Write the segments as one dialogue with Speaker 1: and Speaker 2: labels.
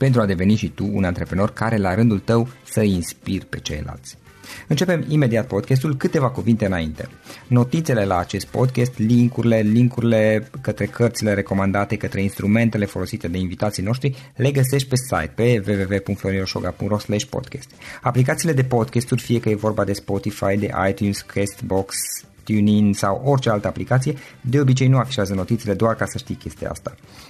Speaker 1: pentru a deveni și tu un antreprenor care la rândul tău să inspiri pe ceilalți. Începem imediat podcastul, câteva cuvinte înainte. Notițele la acest podcast, linkurile, linkurile către cărțile recomandate, către instrumentele folosite de invitații noștri, le găsești pe site pe www.florinosoga.ro podcast. Aplicațiile de podcasturi, fie că e vorba de Spotify, de iTunes, Castbox, TuneIn sau orice altă aplicație, de obicei nu afișează notițele doar ca să știi chestia asta.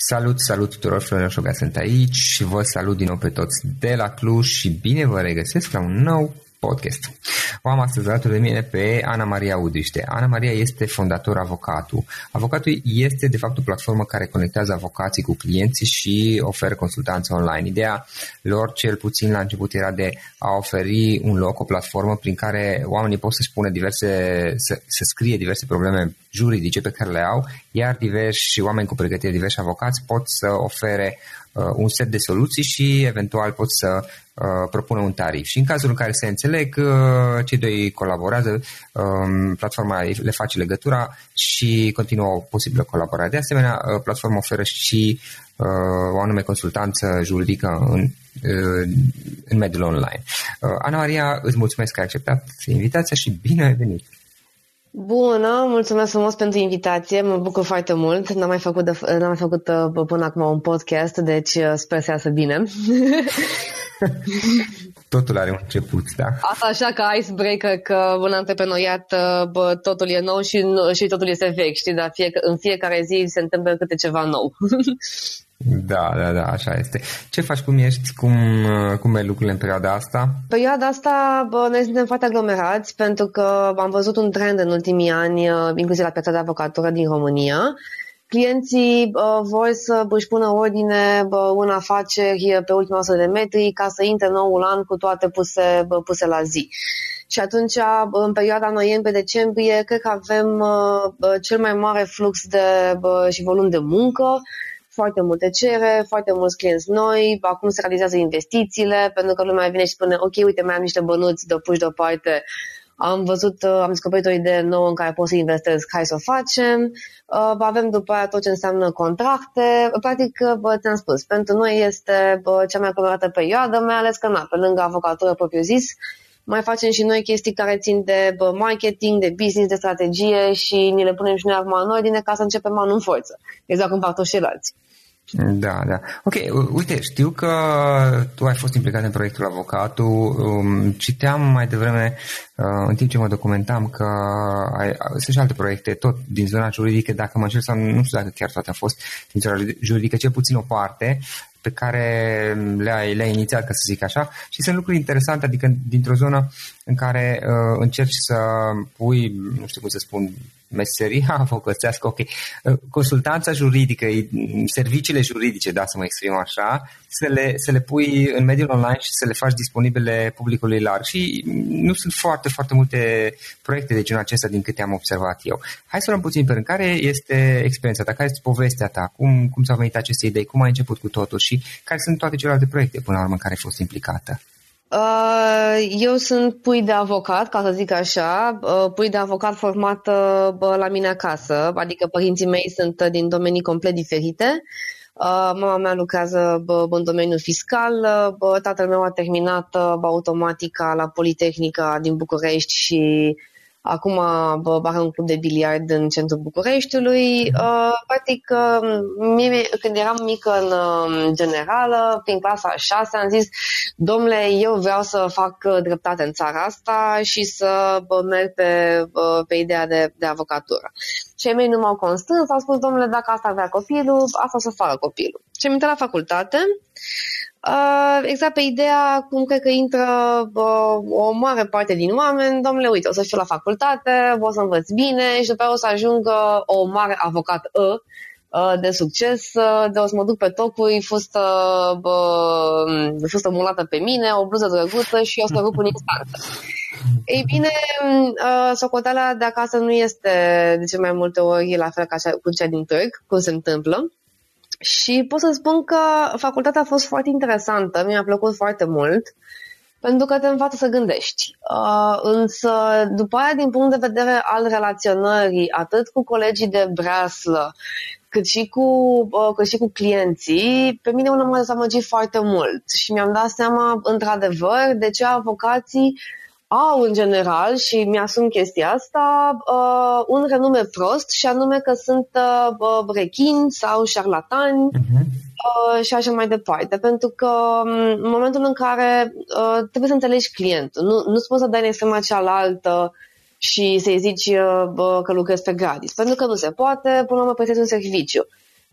Speaker 1: Salut, salut tuturor, Florin Șoga sunt aici și vă salut din nou pe toți de la Cluj și bine vă regăsesc la un nou podcast. O am astăzi alături de mine pe Ana Maria Udriște. Ana Maria este fondator Avocatul. Avocatul este de fapt o platformă care conectează avocații cu clienții și oferă consultanță online. Ideea lor cel puțin la început era de a oferi un loc, o platformă prin care oamenii pot să spună diverse, să, să scrie diverse probleme juridice pe care le au, iar diversi oameni cu pregătire, diversi avocați pot să ofere uh, un set de soluții și eventual pot să uh, propună un tarif. Și în cazul în care se înțeleg, uh, cei doi colaborează, um, platforma le face legătura și continuă o posibilă colaborare. De asemenea, uh, platforma oferă și uh, o anume consultanță juridică în, uh, în mediul online. Uh, Ana Maria, îți mulțumesc că ai acceptat invitația și bine ai venit!
Speaker 2: Bună, mulțumesc frumos pentru invitație, mă bucur foarte mult. N-am mai făcut, de, n-am mai făcut uh, până acum un podcast, deci uh, sper să iasă bine.
Speaker 1: totul are un început, da?
Speaker 2: Asta așa ca icebreaker, că în antreprenoriat uh, bă, totul e nou și, și totul este vechi, știi, dar fie, în fiecare zi se întâmplă câte ceva nou.
Speaker 1: Da, da, da, așa este. Ce faci, cum ești, cum, cum e lucrurile în perioada asta?
Speaker 2: Perioada asta, bă, noi suntem foarte aglomerați pentru că am văzut un trend în ultimii ani, uh, inclusiv la piața de avocatură din România. Clienții uh, vor să își pună ordine bă, în afaceri pe ultima 100 de metri ca să intre noul an cu toate puse, bă, puse la zi. Și atunci, în perioada noiembrie-decembrie, cred că avem uh, cel mai mare flux de, bă, și volum de muncă foarte multe cere, foarte mulți clienți noi, acum se realizează investițiile, pentru că lumea vine și spune, ok, uite, mai am niște bănuți de puși deoparte, am văzut, uh, am descoperit o idee nouă în care pot să investesc, hai să o facem. Uh, avem după aia tot ce înseamnă contracte. Practic, uh, bă, ți-am spus, pentru noi este bă, cea mai accelerată perioadă, mai ales că, na, pe lângă avocatură propriu zis, mai facem și noi chestii care țin de marketing, de business, de strategie și ni le punem și noi acum în ordine ca să începem anul în forță. Exact cum fac toți ceilalți.
Speaker 1: Da, da. Ok, uite, știu că tu ai fost implicat în proiectul Avocatul. Um, citeam mai devreme, uh, în timp ce mă documentam, că ai, sunt și alte proiecte, tot din zona juridică, dacă mă încerc sau nu știu dacă chiar toate au fost din zona juridică, cel puțin o parte, pe care le-ai, le-ai inițiat, ca să zic așa, și sunt lucruri interesante, adică dintr-o zonă în care uh, încerci să pui, nu știu cum să spun, meseria avocățească, ok, uh, consultanța juridică, serviciile juridice, da, să mă exprim așa, să le, să le pui în mediul online și să le faci disponibile publicului larg. Și nu sunt foarte, foarte multe proiecte de genul acesta din câte am observat eu. Hai să luăm puțin pe rând. Care este experiența ta? Care este povestea ta? Cum, cum s-au venit aceste idei? Cum ai început cu totul? Și care sunt toate celelalte proiecte până la urmă în care ai fost implicată?
Speaker 2: Uh, eu sunt pui de avocat, ca să zic așa, uh, pui de avocat format la mine acasă, adică părinții mei sunt din domenii complet diferite. Uh, mama mea lucrează în domeniul fiscal, tatăl meu a terminat automatica la Politehnica din București și Acum are un club de biliard în centrul Bucureștiului. Mhm. Uh, practic, uh, mie, când eram mică în uh, generală, prin clasa 6, am zis, domnule, eu vreau să fac dreptate în țara asta și să merg pe, pe ideea de, de avocatură. Cei mei nu m-au constrâns, au spus, domnule, dacă asta vrea copilul, asta o să facă copilul. Și am intrat la facultate. Uh, exact pe ideea cum cred că intră uh, o mare parte din oameni, domnule, uite, o să fiu la facultate, o să învăț bine și după aia o să ajungă o mare avocat uh, de succes, de o să mă duc pe tocuri, fustă, uh, fustă mulată pe mine, o bluză drăguță și o să rup în instanță. Ei bine, uh, socoteala de acasă nu este de ce mai multe ori la fel ca cea, cu cea din târg, cum se întâmplă. Și pot să spun că facultatea a fost foarte interesantă, mi-a plăcut foarte mult, pentru că te învață să gândești. Uh, însă, după aia, din punct de vedere al relaționării, atât cu colegii de breaslă, cât și cu, uh, cât și cu clienții, pe mine unul m-a dezamăgit foarte mult și mi-am dat seama, într-adevăr, de ce avocații au în general, și mi-asum chestia asta, uh, un renume prost și anume că sunt uh, brechini sau șarlatani uh-huh. uh, și așa mai departe. Pentru că um, în momentul în care uh, trebuie să înțelegi clientul, nu, nu poți să dai în extrema cealaltă și să-i zici uh, că lucrezi pe gratis, pentru că nu se poate, până la urmă prestezi un serviciu.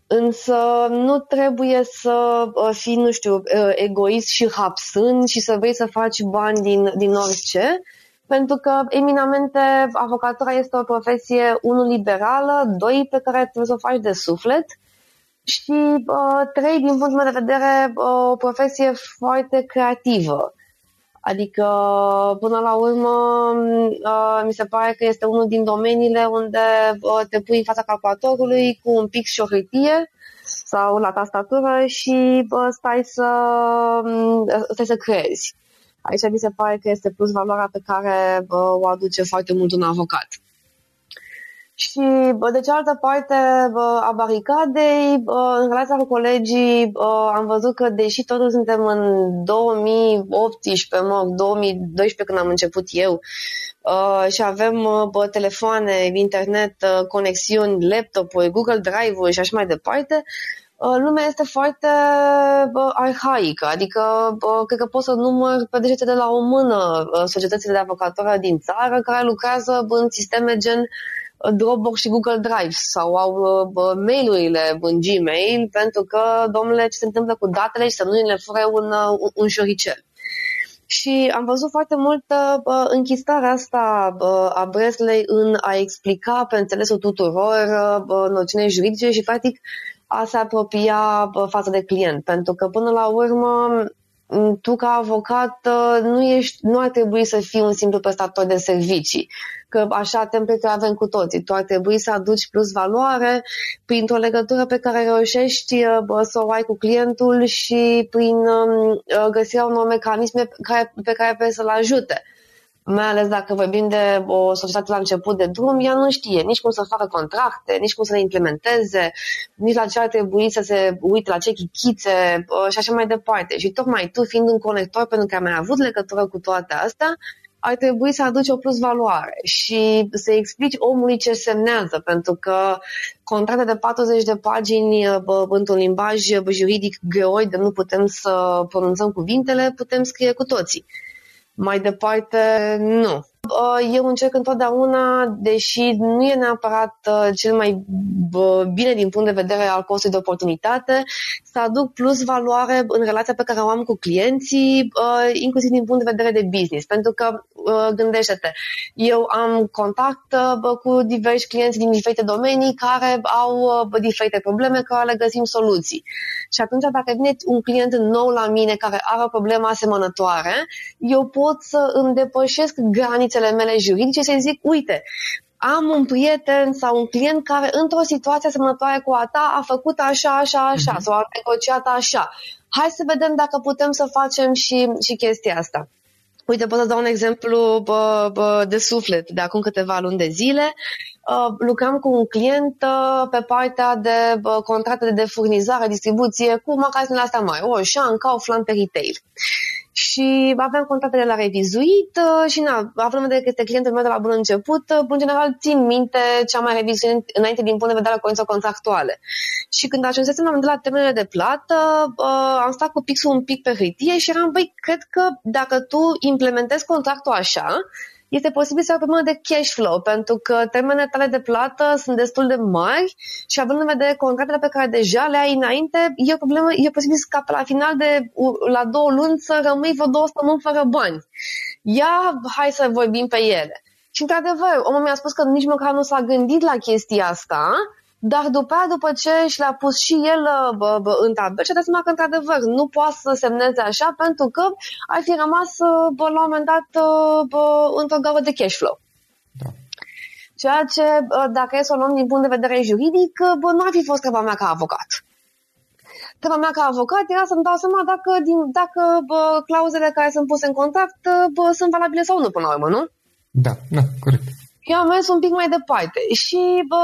Speaker 2: Însă nu trebuie să uh, fii, nu știu, uh, egoist și hapsând și să vrei să faci bani din, din orice, pentru că eminamente avocatura este o profesie, unul liberală, doi pe care trebuie să o faci de suflet și uh, trei, din punctul meu de vedere, uh, o profesie foarte creativă. Adică, până la urmă, uh, mi se pare că este unul din domeniile unde uh, te pui în fața calculatorului cu un pic și o hârtie sau la tastatură și stai să, um, stai să creezi. Aici mi se pare că este plus valoarea pe care o aduce foarte mult un avocat. Și de cealaltă parte a baricadei, în relația cu colegii, am văzut că deși totul suntem în 2018, mă, 2012 când am început eu, și avem telefoane, internet, conexiuni, laptopuri, Google Drive-uri și așa mai departe, lumea este foarte bă, arhaică, adică bă, cred că pot să număr pe degete de la o mână societățile de avocatură din țară care lucrează în sisteme gen Dropbox și Google Drive sau au uh, mail-urile în Gmail pentru că, domnule, ce se întâmplă cu datele și să nu le fure un, uh, un șoricel. Și am văzut foarte multă uh, închistarea asta uh, a Bresley în a explica pe înțelesul tuturor uh, noțiunile juridice și, practic, a se apropia uh, față de client. Pentru că, până la urmă, tu ca avocat uh, nu, ești, nu ar trebui să fii un simplu prestator de servicii, că așa template avem cu toții. Tu ar trebui să aduci plus valoare printr-o legătură pe care reușești uh, să o ai cu clientul și prin um, uh, găsirea unor mecanisme pe care, pe care trebuie să-l ajute mai ales dacă vorbim de o societate la început de drum, ea nu știe nici cum să facă contracte, nici cum să le implementeze, nici la ce ar trebui să se uite, la ce chichițe uh, și așa mai departe. Și tocmai tu, fiind un conector pentru că ai mai avut legătură cu toate astea, ar trebui să aduci o plus valoare și să explici omului ce semnează, pentru că contracte de 40 de pagini într-un limbaj juridic greoid, nu putem să pronunțăm cuvintele, putem scrie cu toții. Mai departe, nu. Uh, eu încerc întotdeauna, deși nu e neapărat uh, cel mai bine din punct de vedere al costului de oportunitate, să aduc plus valoare în relația pe care o am cu clienții, uh, inclusiv din punct de vedere de business. Pentru că, gândește-te, eu am contact cu diversi clienți din diferite domenii care au diferite probleme, care le găsim soluții. Și atunci, dacă vine un client nou la mine care are o problemă asemănătoare, eu pot să îmi depășesc granițe granițele mele juridice să zic, uite, am un prieten sau un client care într-o situație asemănătoare cu a ta a făcut așa, așa, așa uh-huh. sau a negociat așa. Hai să vedem dacă putem să facem și, și chestia asta. Uite, pot să dau un exemplu bă, bă, de suflet. De acum câteva luni de zile uh, lucram cu un client uh, pe partea de uh, contracte de furnizare, distribuție cu magazinele astea mari, Oșan, Kaufland pe retail și aveam contactele la revizuit uh, și na, având în vedere că este clientul meu de la bun început, uh, în general țin minte ce am mai revizuit înainte din punct de vedere al condițiilor contractuale. Și când ajunsesem la la termenele de plată, uh, am stat cu pixul un pic pe hârtie și eram, băi, cred că dacă tu implementezi contractul așa, este posibil să ai o problemă de cash flow, pentru că termenele tale de plată sunt destul de mari și având în vedere contractele pe care deja le ai înainte, e o problemă, e posibil ca pe la final de la două luni să rămâi vreo două săptămâni fără bani. Ia, hai să vorbim pe ele. Și într-adevăr, omul mi-a spus că nici măcar nu s-a gândit la chestia asta dar după aia, după ce și l-a pus și el bă, bă, în tabel, și-a dat seama că, într-adevăr, nu poate să semneze așa pentru că ar fi rămas, bă, la un moment dat, bă, într-o gavă de cash flow. Da. Ceea ce, dacă e să o luăm din punct de vedere juridic, bă, nu ar fi fost treaba mea ca avocat. Treaba mea ca avocat era să-mi dau seama dacă, din, dacă bă, clauzele care sunt puse în contract bă, sunt valabile sau nu până la urmă, nu?
Speaker 1: Da, da, corect
Speaker 2: eu am mers un pic mai departe și, bă,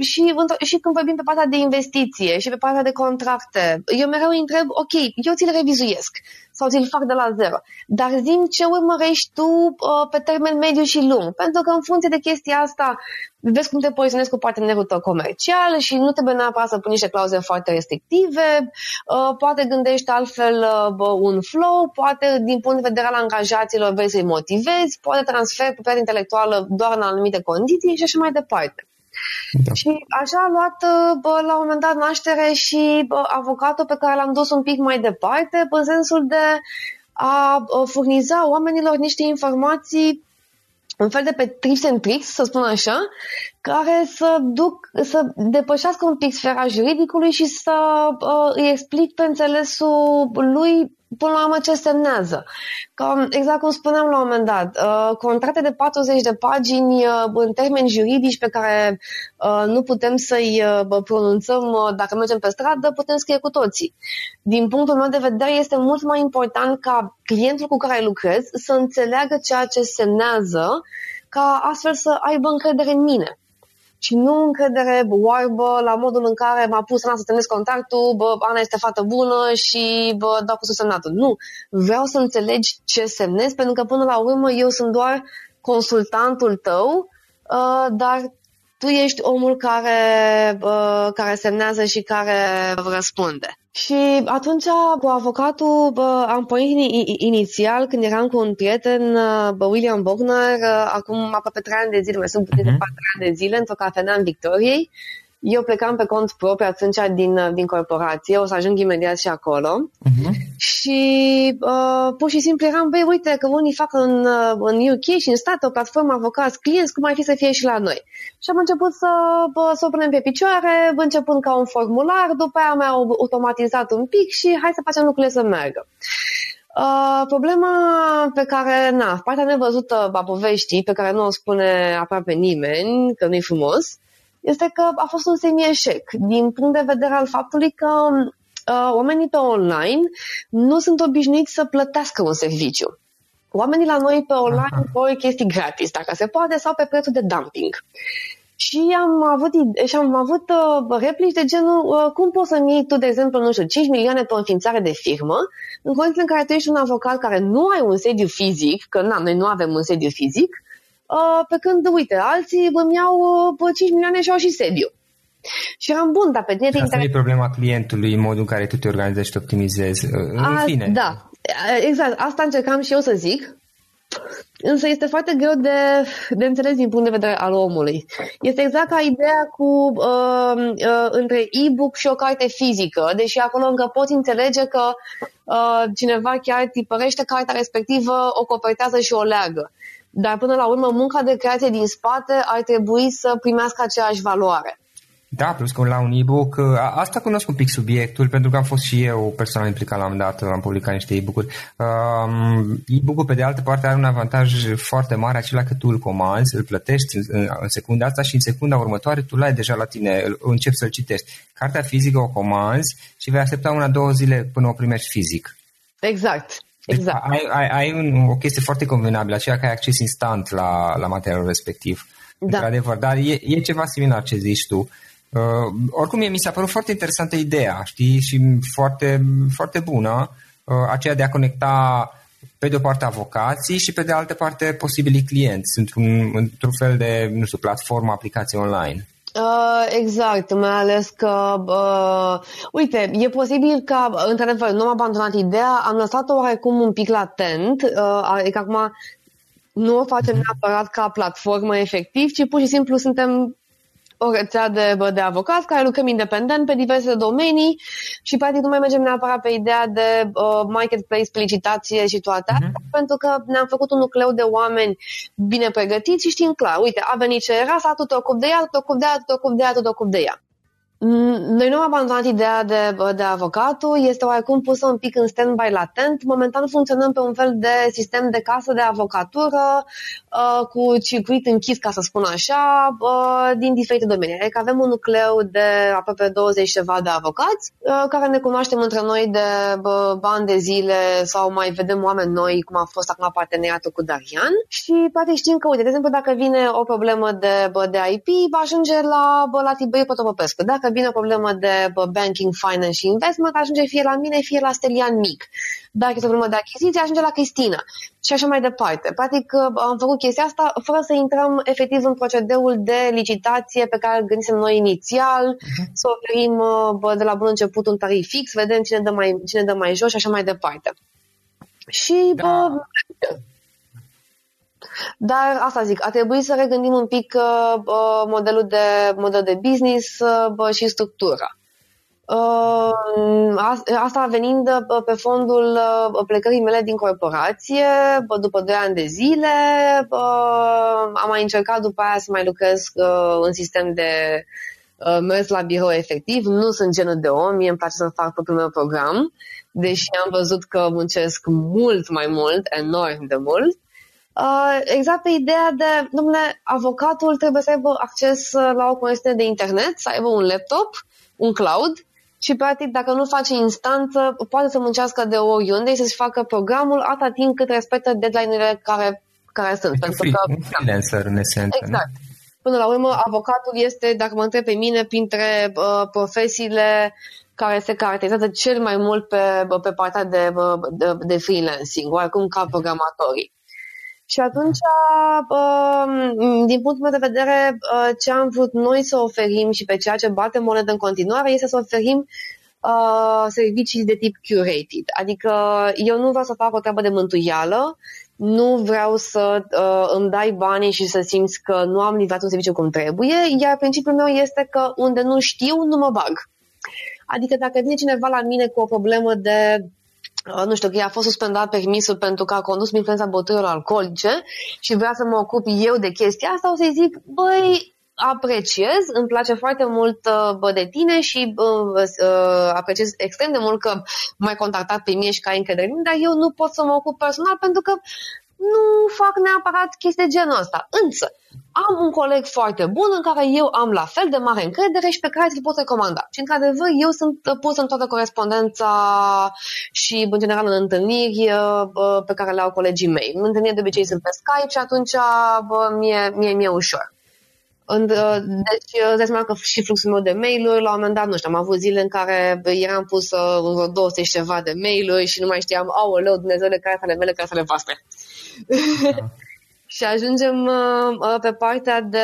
Speaker 2: și, și când vorbim pe partea de investiție și pe partea de contracte, eu mereu îi întreb, ok, eu ți-l revizuiesc sau ți-l fac de la zero, dar zim ce urmărești tu uh, pe termen mediu și lung, pentru că în funcție de chestia asta vezi cum te poziționezi cu partenerul tău comercial și nu trebuie neapărat să pui niște clauze foarte restrictive, uh, poate gândești altfel uh, un flow, poate din punct de vedere al angajaților vrei să-i motivezi, poate transfer proprietate intelectuală doar în anumite condiții și așa mai departe. Da. Și așa a luat bă, la un moment dat naștere și bă, avocatul pe care l-am dus un pic mai departe, în sensul de a furniza oamenilor niște informații un fel de pe tips and tricks, să spun așa, care să duc, să depășească un pic sfera juridicului și să uh, îi explic pe înțelesul lui până la urmă ce semnează. Că, exact cum spuneam la un moment dat, uh, contracte de 40 de pagini uh, în termeni juridici pe care uh, nu putem să-i uh, pronunțăm uh, dacă mergem pe stradă, putem scrie cu toții. Din punctul meu de vedere, este mult mai important ca clientul cu care lucrez să înțeleagă ceea ce semnează, ca astfel să aibă încredere în mine și nu încredere oarbă la modul în care m-a pus Ana să semnesc contactul, bă, Ana este fată bună și bă, dau cu semnatul. Nu, vreau să înțelegi ce semnezi, pentru că până la urmă eu sunt doar consultantul tău, uh, dar tu ești omul care, uh, care semnează și care răspunde. Și atunci cu avocatul bă, am pornit inițial când eram cu un prieten, bă, William Bogner, acum aproape 3 ani de zile, mai sunt puțin uh-huh. de 4 ani de zile, într-o cafenea în Victoriei. Eu plecam pe cont propriu atunci din, din corporație, o să ajung imediat și acolo. Uh-huh. Și uh, pur și simplu eram, băi, uite că unii fac în, uh, în UK și în state o platformă avocați clienți, cum ar fi să fie și la noi. Și am început să, bă, să o punem pe picioare, începând ca un formular, după aia am automatizat un pic și hai să facem lucrurile să meargă. Uh, problema pe care, na, partea nevăzută a poveștii, pe care nu o spune aproape nimeni, că nu-i frumos, este că a fost un semi-eșec din punct de vedere al faptului că uh, oamenii pe online nu sunt obișnuiți să plătească un serviciu. Oamenii la noi pe online vor chestii gratis, dacă se poate, sau pe prețul de dumping. Și am avut, și am avut uh, replici de genul uh, cum poți să-mi iei tu, de exemplu, nu știu, 5 milioane pe o înființare de firmă, în condiții în care tu ești un avocat care nu ai un sediu fizic, că na, noi nu avem un sediu fizic, uh, pe când, uite, alții îmi iau uh, 5 milioane și au și sediu. Și eram bun, dar pe tine
Speaker 1: te Asta e problema clientului, în modul în care tu te organizezi și te optimizezi. În A, fine.
Speaker 2: Da, exact. Asta încercam și eu să zic. Însă este foarte greu de, de înțeles din punct de vedere al omului. Este exact ca ideea cu uh, uh, între e-book și o carte fizică, deși acolo încă poți înțelege că uh, cineva chiar tipărește cartea respectivă, o copertează și o leagă. Dar până la urmă, munca de creație din spate ar trebui să primească aceeași valoare.
Speaker 1: Da, plus că la un e-book, asta cunosc un pic subiectul, pentru că am fost și eu persoană implicat la un dat, am publicat niște e-book-uri. Um, e-book-ul, pe de altă parte, are un avantaj foarte mare, acela că tu îl comanzi, îl plătești în, în secunda asta și în secunda următoare tu l-ai deja la tine, începi să-l citești. Cartea fizică o comanzi și vei aștepta una, două zile până o primești fizic.
Speaker 2: Exact.
Speaker 1: Deci
Speaker 2: exact.
Speaker 1: ai, ai, ai un, o chestie foarte convenabilă, aceea că ai acces instant la, la materialul respectiv. Da. Într-adevăr, dar e, e ceva similar ce zici tu. Uh, oricum, mie mi s-a părut foarte interesantă ideea, știi, și foarte, foarte bună, uh, aceea de a conecta pe de o parte avocații și pe de altă parte posibilii clienți într-un, într-un fel de, nu știu, platformă, aplicație online.
Speaker 2: Uh, exact, mai ales că, uh, uite, e posibil ca, într-adevăr, nu am abandonat ideea, am lăsat-o oarecum un pic latent, uh, adică acum nu o facem mhm. neapărat ca platformă efectiv, ci pur și simplu suntem o rețea de, de avocați care lucrăm independent pe diverse domenii și practic nu mai mergem neapărat pe ideea de uh, marketplace, licitație și toate uh-huh. pentru că ne-am făcut un nucleu de oameni bine pregătiți și știm clar, uite, a venit ce era, tu te ocupi de ea, tu te ocupi de ea, tu te ocupi de ea, tu te ocupi de ea. Mm, noi nu am abandonat ideea de, de avocatul, este oarecum pusă un pic în stand-by latent. Momentan funcționăm pe un fel de sistem de casă de avocatură uh, cu circuit închis, ca să spun așa, uh, din diferite domenii. Adică avem un nucleu de aproape 20 ceva de avocați uh, care ne cunoaștem între noi de uh, bani de zile sau mai vedem oameni noi, cum a fost acum parteneriatul cu Darian și poate știm că, uite, de exemplu, dacă vine o problemă de, de IP, va ajunge la, la Tiberiu Potopopescu. Dacă dacă vine o problemă de banking, finance și investment, ajunge fie la mine, fie la Stelian Mic. Dacă este o problemă de achiziție, ajunge la Cristina și așa mai departe. Practic am făcut chestia asta fără să intrăm efectiv în procedeul de licitație pe care îl gândisem noi inițial, uh-huh. să oferim bă, de la bun început un tarif fix, vedem cine dă mai, cine dă mai jos și așa mai departe. Și da. bă, dar asta zic, a trebuit să regândim un pic uh, uh modelul de model de business uh, și structura. Uh, asta venind uh, pe fondul uh, plecării mele din corporație, după 2 ani de zile, am mai încercat după aia să mai lucrez în sistem de mers la birou efectiv. Nu sunt genul de om, mie îmi place să fac propriul meu program, deși am văzut că muncesc mult mai mult, enorm de mult. Uh, exact pe ideea de, domnule, avocatul trebuie să aibă acces uh, la o conexiune de internet, să aibă un laptop, un cloud și, practic, dacă nu face instanță, poate să muncească de oriunde și să-și facă programul atâta timp cât respectă deadline-urile care, care sunt.
Speaker 1: Este pentru free, că, un freelancer, în esență.
Speaker 2: Exact. Până la urmă, avocatul este, dacă mă întreb pe mine, printre uh, profesiile care se caracterizează cel mai mult pe, pe partea de, de, de freelancing, oarecum ca programatorii. Și atunci, um, din punctul meu de vedere, uh, ce am vrut noi să oferim și pe ceea ce batem monedă în continuare este să oferim uh, servicii de tip curated. Adică eu nu vreau să fac o treabă de mântuială, nu vreau să uh, îmi dai banii și să simți că nu am livrat un serviciu cum trebuie, iar principiul meu este că unde nu știu, nu mă bag. Adică dacă vine cineva la mine cu o problemă de Uh, nu știu, că i-a fost suspendat permisul pentru că a condus prin influența băuturilor alcoolice și vrea să mă ocup eu de chestia asta, o să-i zic, băi, apreciez, îmi place foarte mult uh, bă, de tine și uh, uh, apreciez extrem de mult că m-ai contactat pe mine și că ai încredere dar eu nu pot să mă ocup personal pentru că nu fac neapărat chestii de genul ăsta. Însă, am un coleg foarte bun în care eu am la fel de mare încredere și pe care ți-l pot recomanda. Și, într-adevăr, eu sunt pus în toată corespondența și, în general, în întâlniri pe care le au colegii mei. Întâlniri de obicei sunt pe Skype și atunci bă, mie, mie, mie ușor. Deci, îți dai seama că și fluxul meu de mail-uri, la un moment dat, nu știu, am avut zile în care eram pus vreo 200 și ceva de mail-uri și nu mai știam, aoleu, Dumnezeule, care ale mele, care ale voastre. Da. și ajungem uh, pe partea de,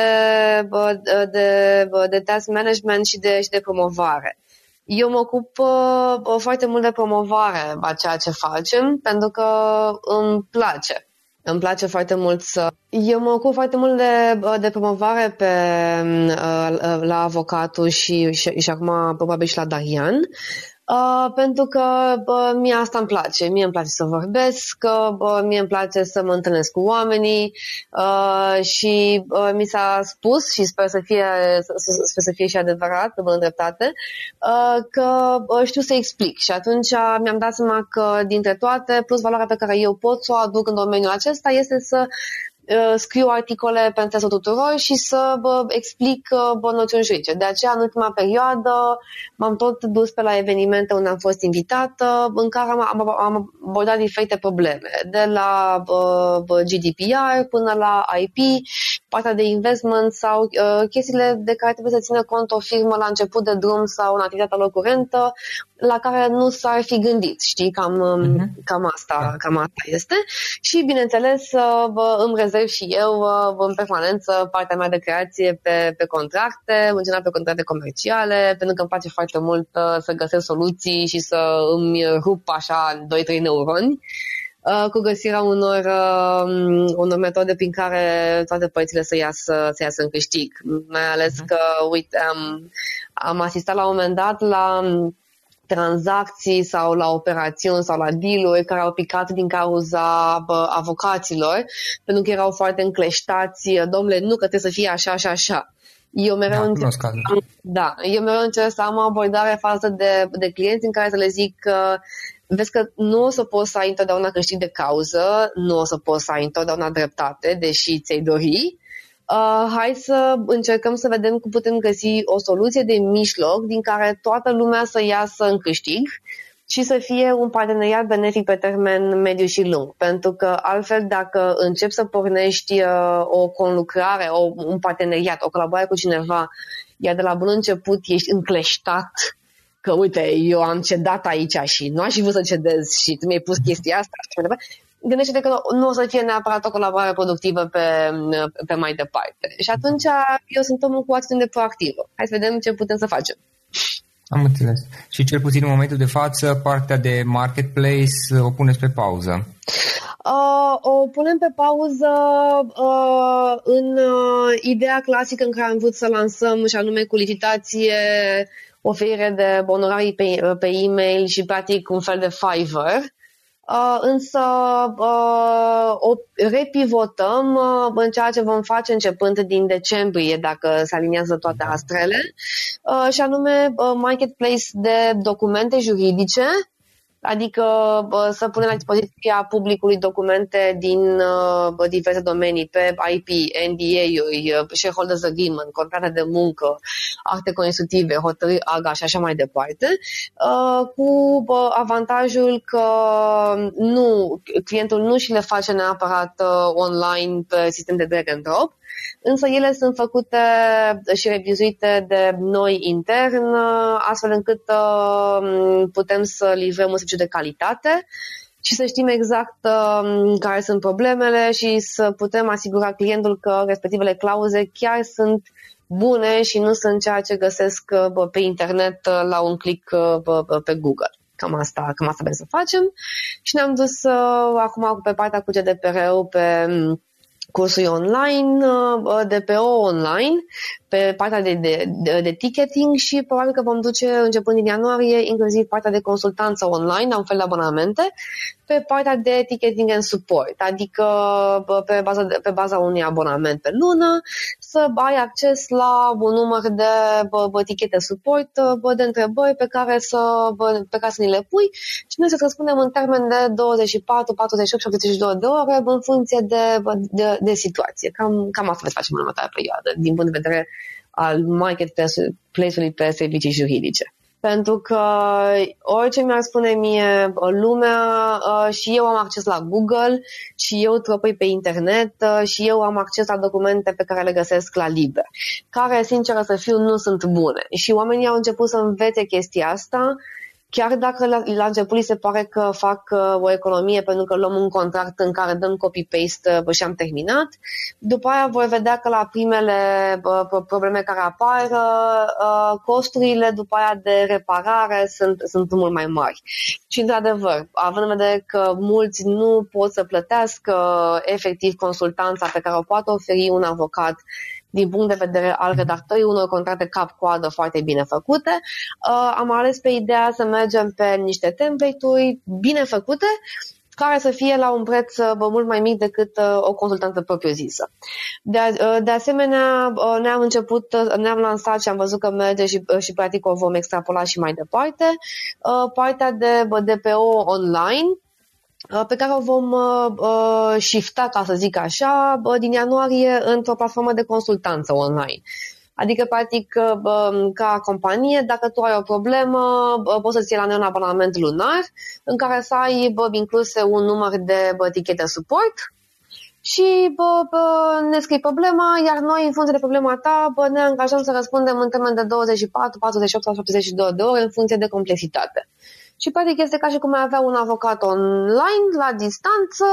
Speaker 2: de, de, de task management și de, și de promovare. Eu mă ocup uh, foarte mult de promovare a ceea ce facem, pentru că îmi place. Îmi place foarte mult să... Eu mă ocup foarte mult de, de promovare pe, uh, la avocatul și, și, și acum probabil și la Darian. Uh, pentru că uh, mie asta îmi place. Mie îmi place să vorbesc, uh, mie îmi place să mă întâlnesc cu oamenii uh, și uh, mi s-a spus și sper să fie, să, sper să fie și adevărat, pe bună dreptate, uh, că uh, știu să explic și atunci mi-am dat seama că dintre toate, plus valoarea pe care eu pot să o aduc în domeniul acesta este să Uh, scriu articole pentru tuturor și să bă, explic uh, bă, noțiuni juridice. De aceea, în ultima perioadă, m-am tot dus pe la evenimente unde am fost invitată, în care am, am, am abordat diferite probleme, de la bă, bă, GDPR până la IP, partea de investment sau uh, chestiile de care trebuie să țină cont o firmă la început de drum sau în activitatea lor curentă, la care nu s-ar fi gândit, știi, cam, uh-huh. cam, asta, da. cam asta este. Și, bineînțeles, uh, îmi rezerv și eu uh, în permanență partea mea de creație pe, pe contracte, în general pe contracte comerciale, pentru că îmi place foarte mult uh, să găsesc soluții și să îmi rup așa 2-3 neuroni cu găsirea unor, unor metode prin care toate părțile să iasă, să iasă în câștig. Mai ales uh-huh. că, uite, am, am asistat la un moment dat la tranzacții sau la operațiuni sau la deal care au picat din cauza bă, avocaților, pentru că erau foarte încleștați, domnule, nu că trebuie să fie așa și așa. Eu mereu, da, încerc, am, da, eu mereu încerc să am o abordare față de, de clienți în care să le zic că vezi că nu o să poți să ai întotdeauna câștig de cauză, nu o să poți să ai întotdeauna dreptate, deși ți-ai dori, uh, hai să încercăm să vedem cum putem găsi o soluție de mijloc din care toată lumea să iasă în câștig și să fie un parteneriat benefic pe termen mediu și lung. Pentru că altfel dacă începi să pornești uh, o conlucrare, o, un parteneriat, o colaborare cu cineva, iar de la bun început ești încleștat că uite, eu am cedat aici și nu aș fi vrut să cedez și tu mi-ai pus chestia asta și gândește-te că nu o să fie neapărat o colaborare productivă pe, pe mai departe. Și atunci eu sunt omul cu atitudine proactivă. Hai să vedem ce putem să facem.
Speaker 1: Am înțeles. Și cel puțin în momentul de față, partea de marketplace o puneți pe pauză.
Speaker 2: Uh, o punem pe pauză uh, în uh, ideea clasică în care am vrut să lansăm și anume cu licitație, oferire de onorarii pe, pe e-mail și practic un fel de Fiverr. Uh, însă uh, o repivotăm uh, în ceea ce vom face începând din decembrie, dacă se aliniază toate astrele, uh, și anume uh, marketplace de documente juridice adică să punem la dispoziția publicului documente din uh, diverse domenii, pe IP, NDA-uri, uh, shareholders agreement, contracte de muncă, acte constitutive, hotărâri AGA și așa mai departe, uh, cu avantajul că nu, clientul nu și le face neapărat online pe sistem de drag and drop, însă ele sunt făcute și revizuite de noi intern, astfel încât uh, putem să livrăm un serviciu de calitate și să știm exact uh, care sunt problemele și să putem asigura clientul că respectivele clauze chiar sunt bune și nu sunt ceea ce găsesc uh, pe internet la un click pe Google. Cam asta, cam asta vrem să facem. Și ne-am dus acum pe partea cu GDPR-ul pe cursuri online, uh, DPO online, pe partea de, de, de, de ticketing și probabil că vom duce începând din ianuarie inclusiv partea de consultanță online, la un fel de abonamente, pe partea de ticketing and support, adică pe baza, de, pe baza unui abonament pe lună, să ai acces la un număr de bă, bă, tichete support, bă, de întrebări pe care, să, bă, pe care să ni le pui și noi să răspundem în termen de 24, 48, 72 de ore în funcție de, de, de situație. Cam, cam asta veți face în următoarea perioadă, din punct de vedere al marketplace-ului pe servicii juridice. pentru că orice mi-ar spune mie lumea uh, și eu am acces la Google și eu tropăi pe internet uh, și eu am acces la documente pe care le găsesc la liber, care, sinceră să fiu, nu sunt bune. Și oamenii au început să învețe chestia asta chiar dacă la, la început li se pare că fac uh, o economie pentru că luăm un contract în care dăm copy-paste uh, și am terminat, după aia vor vedea că la primele uh, probleme care apar, uh, costurile după aia de reparare sunt, sunt mult mai mari. Și într-adevăr, având în vedere că mulți nu pot să plătească efectiv consultanța pe care o poate oferi un avocat din punct de vedere al redactării unor contracte cap-coadă foarte bine făcute. Uh, am ales pe ideea să mergem pe niște template-uri bine făcute, care să fie la un preț uh, bă, mult mai mic decât uh, o consultantă propriu-zisă. De, uh, de asemenea, uh, ne-am început, uh, ne-am lansat și am văzut că merge și, uh, și practic o vom extrapola și mai departe. Uh, partea de bă, DPO online, Uh, pe care o vom uh, uh, shifta, ca să zic așa, din ianuarie într-o platformă de consultanță online. Adică, practic, um, ca companie, dacă tu ai o problemă, poți să-ți iei la noi un abonament lunar în care să ai incluse un număr de tichete de suport și bă, bă, ne scrii problema, iar noi, în funcție de problema ta, bă, ne angajăm să răspundem în termen de 24, 48 sau 72 de ore în funcție de complexitate și practic este ca și cum ai avea un avocat online, la distanță,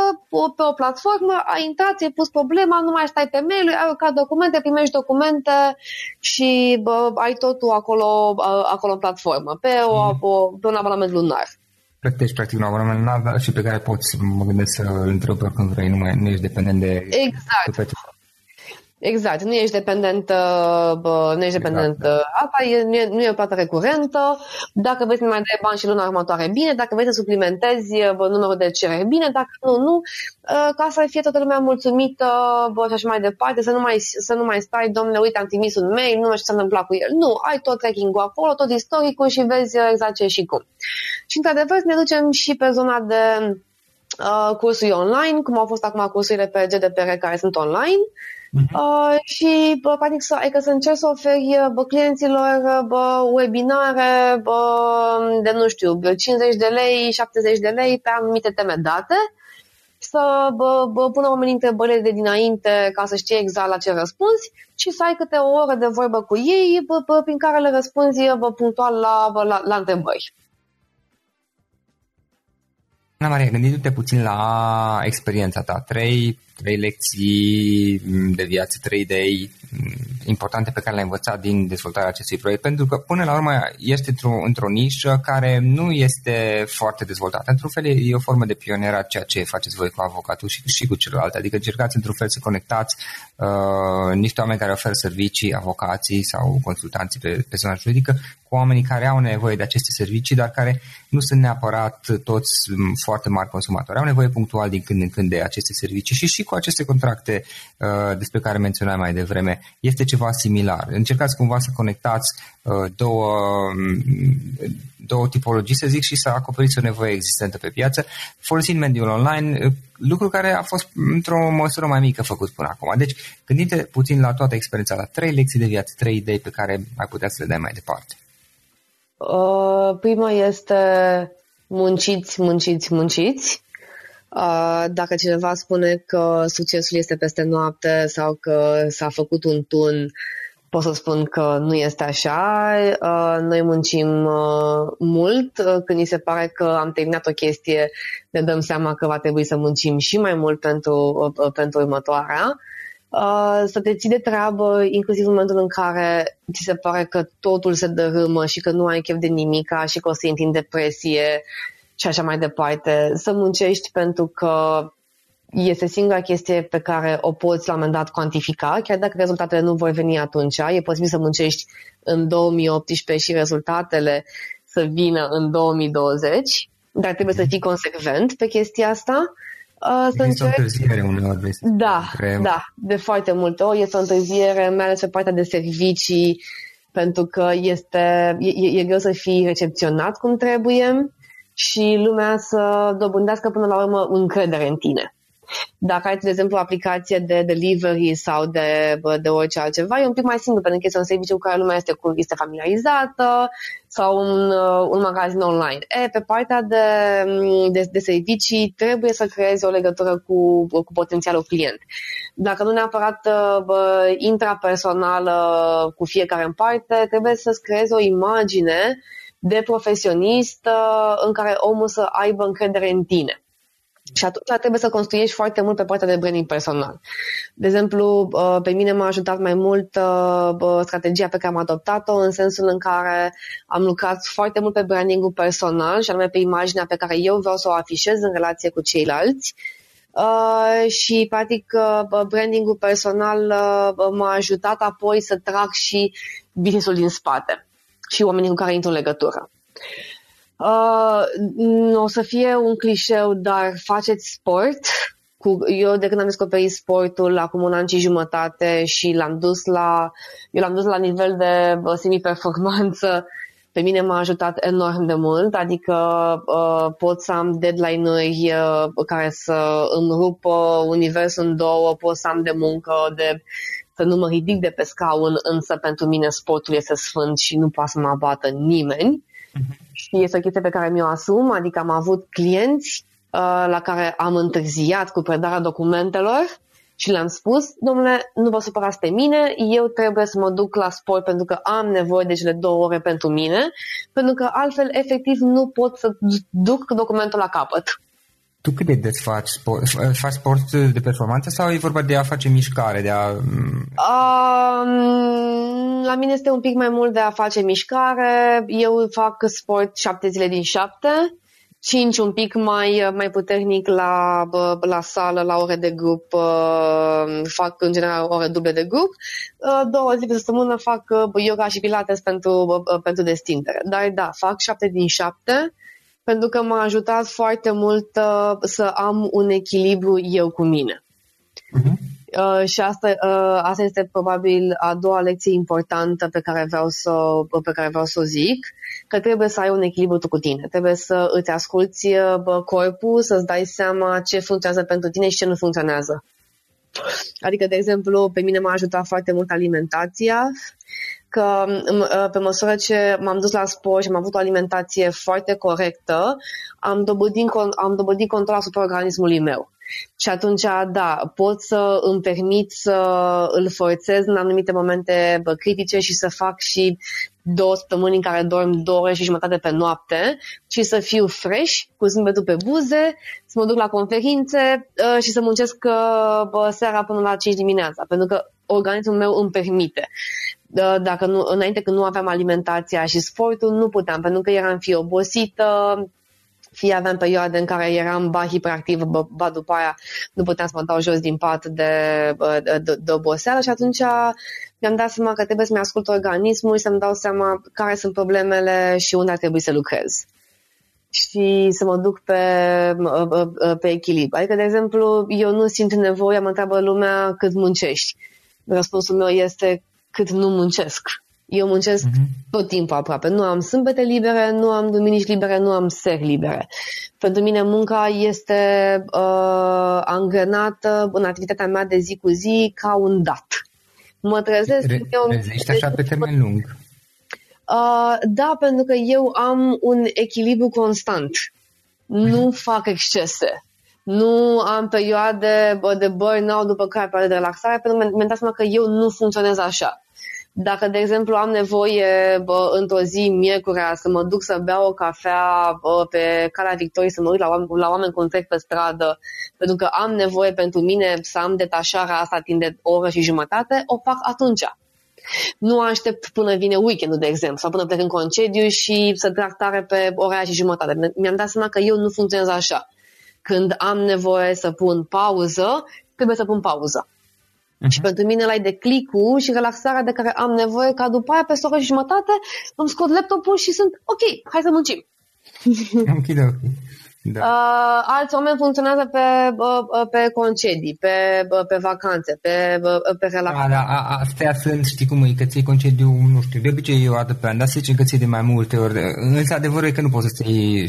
Speaker 2: pe o platformă, ai intrat, ți-ai pus problema, nu mai stai pe mail, ai ca documente, primești documente și bă, ai totul acolo, acolo în platformă, pe, o, mm. o, pe un abonament lunar
Speaker 1: plătești practic un abonament lunar și pe care poți, mă gândesc să îl întrebi când vrei, nu, mai, nu ești dependent de...
Speaker 2: Exact. Exact, nu ești dependent, bă, nu ești exact, dependent. Da. Asta e, nu, e, nu e o plată recurentă. Dacă vrei să mai dai bani și luna următoare, bine. Dacă vrei să suplimentezi bă, numărul de cereri, bine. Dacă nu, nu. Ca să fie toată lumea mulțumită bă, și așa mai departe, să nu mai, să nu mai stai, domnule, uite, am trimis un mail, nu știu ce s-a întâmplat cu el. Nu, ai tot tracking-ul acolo, tot istoricul și vezi exact ce și cum. Și, într-adevăr, ne ducem și pe zona de uh, cursuri online, cum au fost acum cursurile pe GDPR care sunt online. Uh-huh. Uh, și, bă, practic, să, adică să încerc să oferi bă, clienților bă, webinare bă, de, nu știu, 50 de lei, 70 de lei pe anumite teme date, să bă, bă, pună oamenii întrebările de dinainte ca să știe exact la ce răspunzi și să ai câte o oră de vorbă cu ei bă, bă, prin care le răspunzi bă, punctual la, bă, la, la întrebări.
Speaker 1: Ana Maria, gândindu-te puțin la experiența ta, trei, trei lecții de viață, trei idei importante pe care le-ai învățat din dezvoltarea acestui proiect, pentru că până la urmă ești într-o, într-o nișă care nu este foarte dezvoltată. Într-un fel e o formă de pionierat ceea ce faceți voi cu avocatul și, și cu celălalt, adică încercați într-un fel să conectați uh, niște oameni care oferă servicii, avocații sau consultanții pe, pe zona juridică, cu oamenii care au nevoie de aceste servicii, dar care nu sunt neapărat toți foarte mari consumatori. Au nevoie punctual din când în când de aceste servicii și și cu aceste contracte uh, despre care menționai mai devreme este ceva similar. Încercați cumva să conectați uh, două, mm, două tipologii, să zic, și să acoperiți o nevoie existentă pe piață, folosind mediul online, uh, lucru care a fost într-o măsură mai mică făcut până acum. Deci, gândite puțin la toată experiența, la trei lecții de viață, trei idei pe care ai putea să le dai mai departe.
Speaker 2: Uh, prima este munciți, munciți, munciți. Uh, dacă cineva spune că succesul este peste noapte sau că s-a făcut un tun, pot să spun că nu este așa. Uh, noi muncim uh, mult. Când ni se pare că am terminat o chestie, ne dăm seama că va trebui să muncim și mai mult pentru, pentru următoarea. Să te ții de treabă, inclusiv în momentul în care ți se pare că totul se dărâmă și că nu ai chef de nimica și că o să intri în depresie și așa mai departe. Să muncești pentru că este singura chestie pe care o poți la un moment dat cuantifica, chiar dacă rezultatele nu vor veni atunci. E posibil să muncești în 2018 și rezultatele să vină în 2020, dar trebuie să fii consecvent pe chestia asta.
Speaker 1: Uh, să este o întârziere uneori.
Speaker 2: Da, da, de foarte multe ori este o întârziere, mai ales pe partea de servicii, pentru că este, e, e greu să fii recepționat cum trebuie și lumea să dobândească până la urmă încredere în tine. Dacă ai, de exemplu, o aplicație de delivery sau de, de orice altceva, e un pic mai simplu, pentru că este un serviciu cu care lumea este, cu, este familiarizată sau un, uh, un magazin online. E, pe partea de, de, de servicii trebuie să creezi o legătură cu, cu potențialul client. Dacă nu neapărat uh, bă, intrapersonală cu fiecare în parte, trebuie să-ți creezi o imagine de profesionist în care omul să aibă încredere în tine. Și atunci trebuie să construiești foarte mult pe partea de branding personal. De exemplu, uh, pe mine m-a ajutat mai mult uh, strategia pe care am adoptat-o în sensul în care am lucrat foarte mult pe brandingul personal și anume pe imaginea pe care eu vreau să o afișez în relație cu ceilalți. Uh, și, practic, uh, brandingul personal uh, m-a ajutat apoi să trag și business-ul din spate și oamenii cu care intru în legătură. Uh, o să fie un clișeu, dar faceți sport. Cu, eu de când am descoperit sportul acum un an și jumătate și l-am dus la, eu l-am dus la nivel de uh, semi-performanță, pe mine m-a ajutat enorm de mult, adică uh, pot să am deadline-uri uh, care să îmi rupă universul în două, pot să am de muncă, de să nu mă ridic de pe scaun, însă pentru mine sportul este sfânt și nu poate să mă abată nimeni. Uh-huh. Și este o chestie pe care mi-o asum, adică am avut clienți uh, la care am întârziat cu predarea documentelor și le-am spus, domnule, nu vă supărați pe mine, eu trebuie să mă duc la sport pentru că am nevoie de cele două ore pentru mine, pentru că altfel efectiv nu pot să duc documentul la capăt.
Speaker 1: Tu cât de des faci sport? Faci sport de performanță sau e vorba de a face mișcare? De a... Um,
Speaker 2: la mine este un pic mai mult de a face mișcare. Eu fac sport șapte zile din șapte. Cinci un pic mai, mai puternic la, la sală, la ore de grup, fac în general ore duble de grup. Două zile pe săptămână fac yoga și pilates pentru, pentru destindere. Dar da, fac șapte din șapte pentru că m-a ajutat foarte mult uh, să am un echilibru eu cu mine. Uh-huh. Uh, și asta, uh, asta este probabil a doua lecție importantă pe care vreau să, pe care vreau să o zic, că trebuie să ai un echilibru tu cu tine. Trebuie să îți asculți uh, corpul, să-ți dai seama ce funcționează pentru tine și ce nu funcționează. Adică, de exemplu, pe mine m-a ajutat foarte mult alimentația, că ă, pe măsură ce m-am dus la sport și am avut o alimentație foarte corectă, am dobândit, am dobândit control asupra organismului meu. Și atunci, da, pot să îmi permit să îl forțez în anumite momente bă, critice și să fac și două săptămâni în care dorm două ore și jumătate pe noapte și să fiu fresh, cu zâmbetul pe buze, să mă duc la conferințe uh, și să muncesc uh, bă, seara până la 5 dimineața, pentru că organismul meu îmi permite dacă nu, înainte când nu aveam alimentația și sportul, nu puteam, pentru că eram fie obosită, fie aveam perioade în care eram ba hiperactivă, ba, ba după aia nu puteam să mă dau jos din pat de, de, de oboseală și atunci mi-am dat seama că trebuie să-mi ascult organismul și să-mi dau seama care sunt problemele și unde ar trebui să lucrez și să mă duc pe, pe echilibru. Adică, de exemplu, eu nu simt nevoie, mă întreabă lumea cât muncești. Răspunsul meu este cât nu muncesc. Eu muncesc uh-huh. tot timpul aproape. Nu am sâmbete libere, nu am duminici libere, nu am seri libere. Pentru mine munca este uh, angrenată în activitatea mea de zi cu zi ca un dat. Mă trezesc... Re-
Speaker 1: eu, Rezești așa pe termen lung.
Speaker 2: Uh, da, pentru că eu am un echilibru constant. Nu uh-huh. fac excese nu am perioade de burnout după care perioade de relaxare, pentru că mi-am dat seama că eu nu funcționez așa. Dacă, de exemplu, am nevoie bă, într-o zi, miercurea, să mă duc să beau o cafea bă, pe calea Victoriei, să mă uit la oameni, la oameni cum trec pe stradă, pentru că am nevoie pentru mine să am detașarea asta timp de o oră și jumătate, o fac atunci. Nu aștept până vine weekendul, de exemplu, sau până plec în concediu și să trag tare pe ora și jumătate. Mi-am dat seama că eu nu funcționez așa. Când am nevoie să pun pauză, trebuie să pun pauză. Uh-huh. Și pentru mine la de clicul și relaxarea de care am nevoie ca după aia, pe o oră și jumătate, îmi scot laptopul și sunt ok, hai să muncim.
Speaker 1: ok, ok.
Speaker 2: Da. Uh, alți oameni funcționează pe, uh, pe concedii, pe, uh, pe vacanțe, pe, uh, pe relații.
Speaker 1: Da, da, astea sunt, știi cum e, că ți concediu, nu știu, de obicei e o dată pe an, dar se zice că ți de mai multe ori. Însă adevărul e că nu poți să iei